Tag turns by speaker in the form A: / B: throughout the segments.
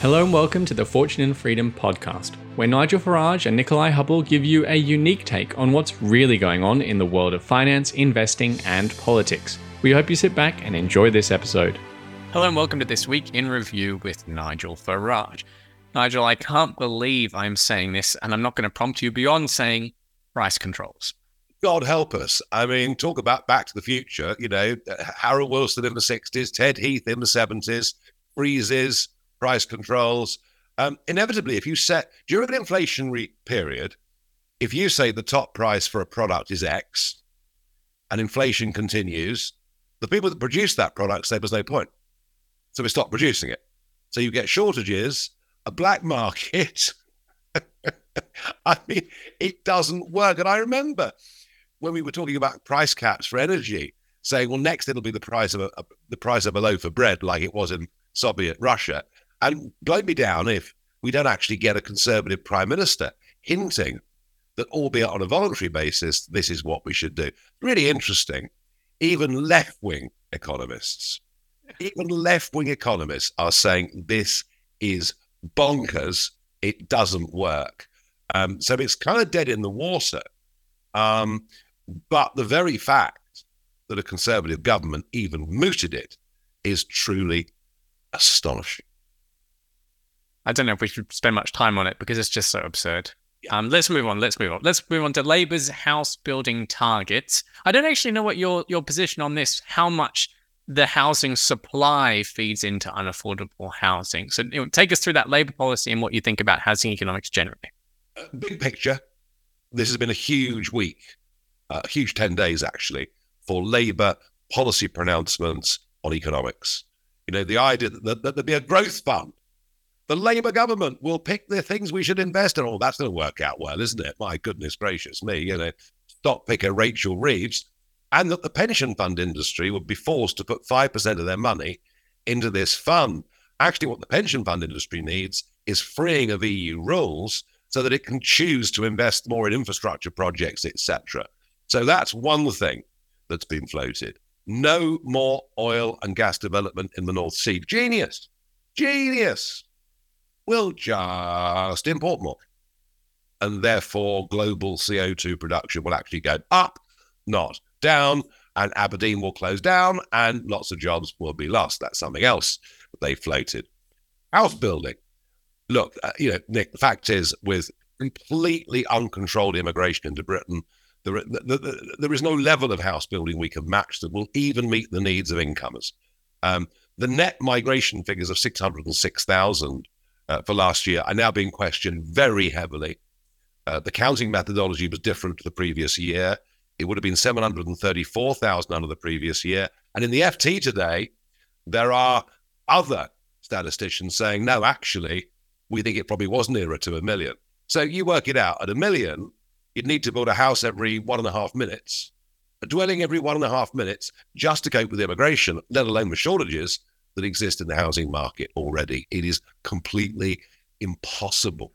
A: Hello and welcome to the Fortune and Freedom podcast, where Nigel Farage and Nikolai Hubble give you a unique take on what's really going on in the world of finance, investing, and politics. We hope you sit back and enjoy this episode. Hello and welcome to This Week in Review with Nigel Farage. Nigel, I can't believe I'm saying this, and I'm not going to prompt you beyond saying price controls.
B: God help us. I mean, talk about Back to the Future, you know, Harold Wilson in the 60s, Ted Heath in the 70s, freezes, price controls. Um, inevitably, if you set during an inflationary period, if you say the top price for a product is X and inflation continues, the people that produce that product say there's no point. So we stop producing it. So you get shortages, a black market. I mean, it doesn't work. And I remember when we were talking about price caps for energy, saying, well, next it'll be the price of a, a the price of a loaf of bread, like it was in Soviet Russia. And blow me down if we don't actually get a conservative prime minister hinting that, albeit on a voluntary basis, this is what we should do. Really interesting. Even left wing economists, even left wing economists are saying this is bonkers. It doesn't work. Um, so it's kind of dead in the water. Um, but the very fact that a conservative government even mooted it is truly astonishing.
A: I don't know if we should spend much time on it because it's just so absurd. Um, let's move on. Let's move on. Let's move on to Labour's house building targets. I don't actually know what your your position on this. How much the housing supply feeds into unaffordable housing. So, you know, take us through that Labour policy and what you think about housing economics generally.
B: Uh, big picture. This has been a huge week, uh, a huge ten days actually for Labour policy pronouncements on economics. You know, the idea that, that, that there'd be a growth fund the Labour government will pick the things we should invest in. Oh, that's going to work out well, isn't it? My goodness gracious me, you know, stock picker Rachel Reeves. And that the pension fund industry would be forced to put 5% of their money into this fund. Actually, what the pension fund industry needs is freeing of EU rules so that it can choose to invest more in infrastructure projects, etc. So that's one thing that's been floated. No more oil and gas development in the North Sea. Genius. Genius we'll just import more. And therefore, global CO2 production will actually go up, not down. And Aberdeen will close down and lots of jobs will be lost. That's something else they floated. House building. Look, uh, you know, Nick, the fact is, with completely uncontrolled immigration into Britain, there, there is no level of house building we can match that will even meet the needs of incomers. Um, the net migration figures of 606,000 uh, for last year are now being questioned very heavily. Uh, the counting methodology was different to the previous year. It would have been 734,000 under the previous year. And in the FT today, there are other statisticians saying, no, actually, we think it probably was nearer to a million. So you work it out at a million, you'd need to build a house every one and a half minutes, a dwelling every one and a half minutes just to cope with immigration, let alone with shortages that exist in the housing market already. It is completely impossible.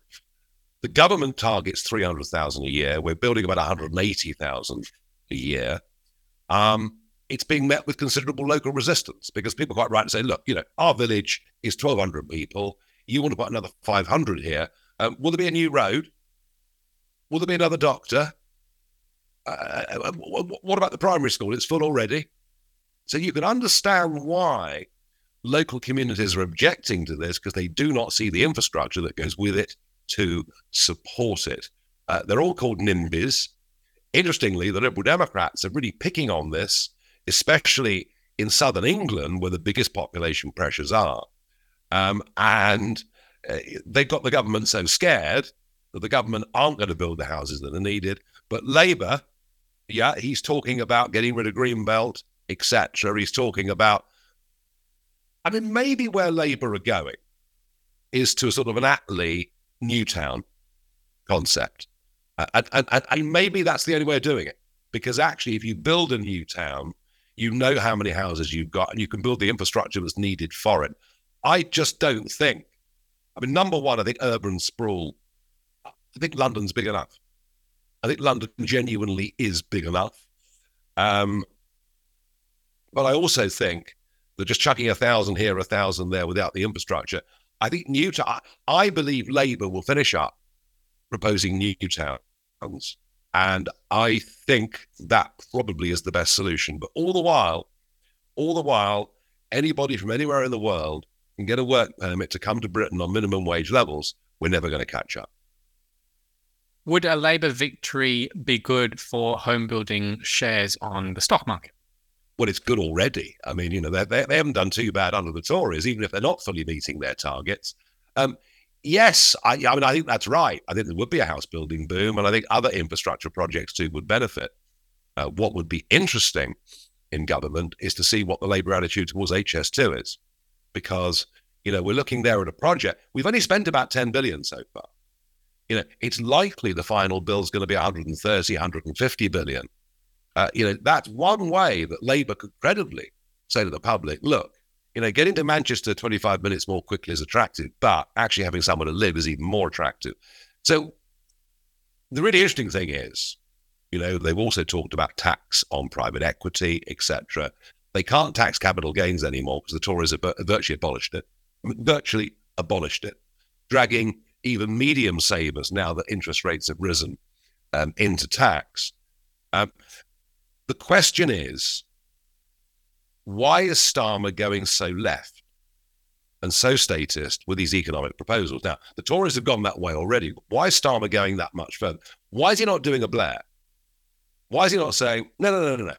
B: The government targets 300,000 a year. We're building about 180,000 a year. Um, it's being met with considerable local resistance because people quite right to say, look, you know, our village is 1,200 people. You want to put another 500 here. Um, will there be a new road? Will there be another doctor? Uh, uh what about the primary school? It's full already. So you can understand why local communities are objecting to this because they do not see the infrastructure that goes with it to support it. Uh, they're all called NIMBYs. Interestingly, the Liberal Democrats are really picking on this, especially in southern England, where the biggest population pressures are. Um, and uh, they've got the government so scared that the government aren't going to build the houses that are needed. But Labour, yeah, he's talking about getting rid of Greenbelt, etc. He's talking about I mean, maybe where Labour are going is to a sort of an Attlee Newtown concept. Uh, and, and, and maybe that's the only way of doing it. Because actually, if you build a new town, you know how many houses you've got and you can build the infrastructure that's needed for it. I just don't think, I mean, number one, I think urban sprawl, I think London's big enough. I think London genuinely is big enough. Um, but I also think that just chucking a thousand here, a thousand there without the infrastructure, I think Newtown, I believe Labour will finish up proposing new towns. And I think that probably is the best solution. But all the while, all the while, anybody from anywhere in the world can get a work permit to come to Britain on minimum wage levels. We're never going to catch up.
A: Would a Labour victory be good for home building shares on the stock market?
B: Well, it's good already. I mean, you know, they, they, haven't done too bad under the Tories, even if they're not fully meeting their targets. Um, yes, I, I mean, I think that's right. I think there would be a house building boom, and I think other infrastructure projects too would benefit. Uh, what would be interesting in government is to see what the Labour attitude towards HS2 is, because you know we're looking there at a project. We've only spent about 10 billion so far you know, it's likely the final bill is going to be 130, 150 billion. Uh, you know, that's one way that Labour could credibly say to the public, look, you know, getting to Manchester 25 minutes more quickly is attractive, but actually having somewhere to live is even more attractive. So the really interesting thing is, you know, they've also talked about tax on private equity, etc. They can't tax capital gains anymore because the Tories have virtually abolished it, virtually abolished it, dragging even medium savers now that interest rates have risen um, into tax. Um, the question is, why is Starmer going so left and so statist with these economic proposals? Now, the Tories have gone that way already. Why is Starmer going that much further? Why is he not doing a Blair? Why is he not saying, no, no, no, no, no,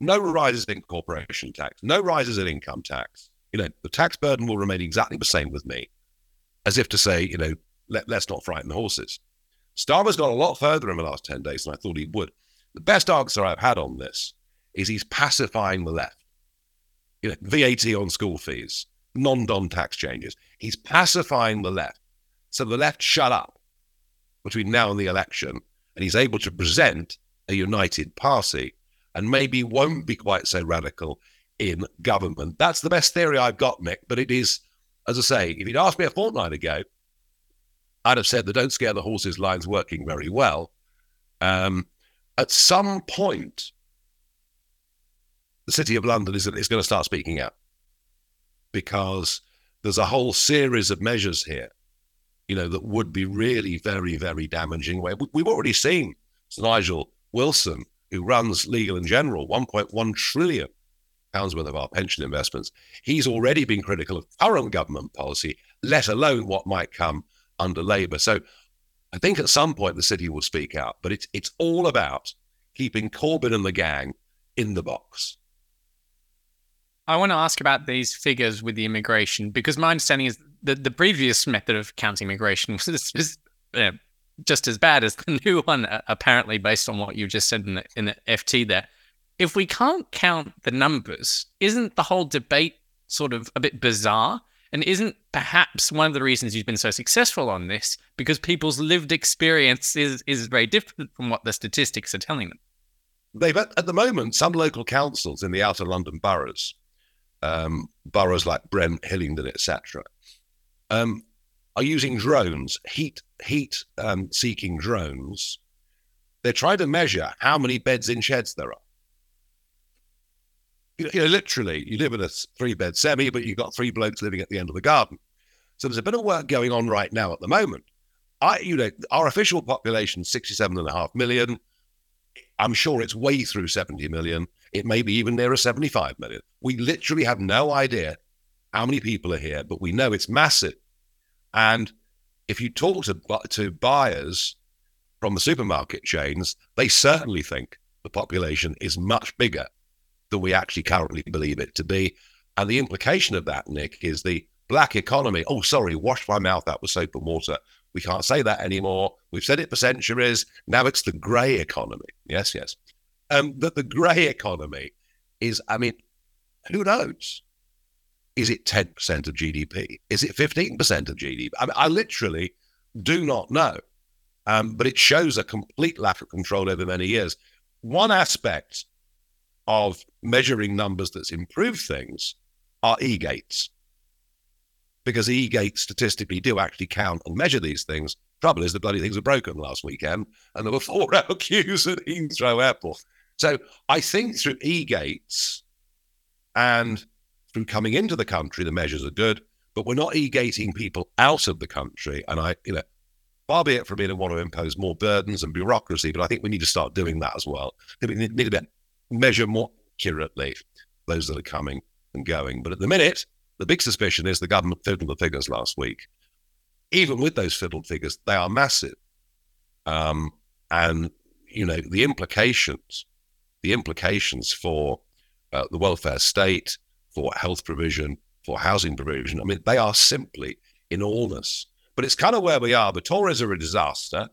B: no rises in corporation tax, no rises in income tax? You know, the tax burden will remain exactly the same with me as if to say, you know, let, us not frighten the horses. Starmer's gone a lot further in the last 10 days than I thought he would. The best answer I've had on this is he's pacifying the left. You know, VAT on school fees, non-dom tax changes. He's pacifying the left. So the left shut up between now and the election, and he's able to present a united party and maybe won't be quite so radical in government. That's the best theory I've got, Nick. But it is as I say, if you'd asked me a fortnight ago, I'd have said the don't scare the horses line's working very well. Um, at some point, the City of London is, is going to start speaking out because there's a whole series of measures here, you know, that would be really very, very damaging. We've already seen Nigel Wilson, who runs Legal and General, 1.1 trillion pounds worth of our pension investments. He's already been critical of current government policy, let alone what might come under Labour. So I think at some point the city will speak out, but it's it's all about keeping Corbyn and the gang in the box.
A: I want to ask about these figures with the immigration because my understanding is that the previous method of counting immigration was, was uh, just as bad as the new one, uh, apparently, based on what you just said in the, in the FT there if we can't count the numbers, isn't the whole debate sort of a bit bizarre? And isn't perhaps one of the reasons you've been so successful on this because people's lived experience is, is very different from what the statistics are telling them?
B: They've at the moment some local councils in the outer London boroughs, um, boroughs like Brent, Hillingdon, etc., um, are using drones, heat heat um, seeking drones. They're trying to measure how many beds in sheds there are you know, literally, you live in a three bed semi, but you've got three blokes living at the end of the garden. So there's a bit of work going on right now at the moment. I, you know, our official population is 67 and a half million. I'm sure it's way through 70 million. It may be even nearer 75 million. We literally have no idea how many people are here, but we know it's massive. And if you talk to to buyers from the supermarket chains, they certainly think the population is much bigger than we actually currently believe it to be. And the implication of that, Nick, is the black economy. Oh, sorry, wash my mouth out with soap and water. We can't say that anymore. We've said it for centuries. Now it's the grey economy. Yes, yes. Um, that the grey economy is, I mean, who knows? Is it 10% of GDP? Is it 15% of GDP? I, mean, I literally do not know. Um, but it shows a complete lack of control over many years. One aspect of measuring numbers that's improved things are e-gates. Because e-gates statistically do actually count and measure these things. Trouble is the bloody things were broken last weekend and there were four hour queues at Heathrow Airport. So I think through e-gates and through coming into the country, the measures are good. but we're not e-gating people out of the country. And I, you know, far be it from me to want to impose more burdens and bureaucracy, but I think we need to start doing that as well. We need, need to measure more accurately those that are coming and going. But at the minute, the big suspicion is the government fiddled the figures last week. Even with those fiddled figures, they are massive. Um, and, you know, the implications, the implications for uh, the welfare state, for health provision, for housing provision, I mean, they are simply enormous. But it's kind of where we are. The Tories are a disaster,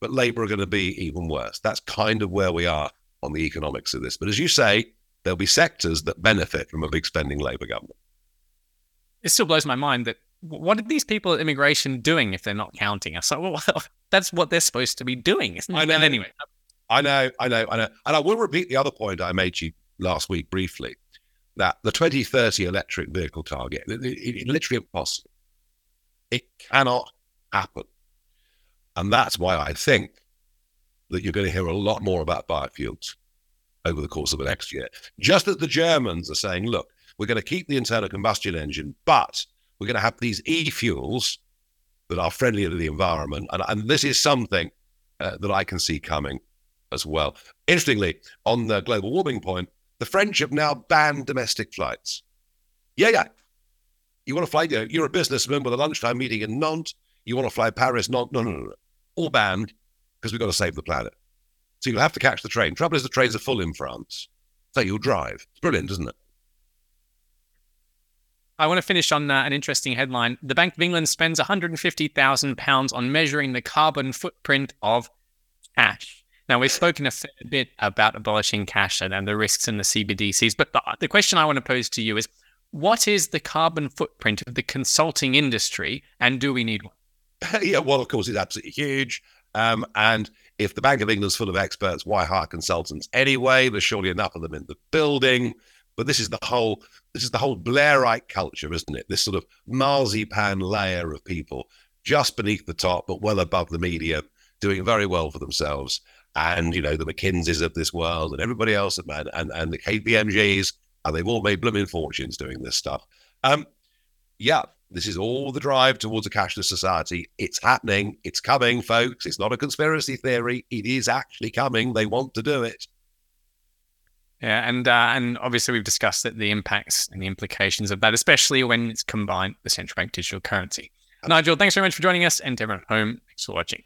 B: but Labour are going to be even worse. That's kind of where we are on the economics of this. But as you say, there'll be sectors that benefit from a big spending Labour government.
A: It still blows my mind that what are these people at immigration doing if they're not counting us? So, well, that's what they're supposed to be doing, isn't it? I
B: know.
A: anyway,
B: I know, I know, I know. And I will repeat the other point I made to you last week briefly that the 2030 electric vehicle target, it, it, it literally impossible. It cannot happen. And that's why I think that you're going to hear a lot more about biofuels over the course of the next year. Just as the Germans are saying, look, we're going to keep the internal combustion engine, but we're going to have these e fuels that are friendlier to the environment. And, and this is something uh, that I can see coming as well. Interestingly, on the global warming point, the French have now banned domestic flights. Yeah, yeah. You want to fly, you know, you're a businessman with a lunchtime meeting in Nantes, you want to fly Paris, no, no, no, no. All banned because we've got to save the planet. So you'll have to catch the train. Trouble is, the trains are full in France. So you'll drive. It's brilliant, isn't it?
A: I want to finish on uh, an interesting headline. The Bank of England spends £150,000 on measuring the carbon footprint of cash. Now, we've spoken a fair bit about abolishing cash and, and the risks in the CBDCs, but the, the question I want to pose to you is what is the carbon footprint of the consulting industry and do we need one?
B: yeah, well, of course, it's absolutely huge. Um, and if the Bank of England's full of experts, why hire consultants anyway? There's surely enough of them in the building. But this is the whole this is the whole Blairite culture, isn't it? This sort of marzipan layer of people just beneath the top, but well above the median, doing very well for themselves. And you know the McKinseys of this world, and everybody else, man, and and the KPMGs, and they've all made blooming fortunes doing this stuff. Um, yeah, this is all the drive towards a cashless society. It's happening. It's coming, folks. It's not a conspiracy theory. It is actually coming. They want to do it.
A: Yeah, and uh, and obviously we've discussed that the impacts and the implications of that, especially when it's combined with the central bank digital currency. Nigel, thanks very much for joining us, and to everyone at home, thanks for watching.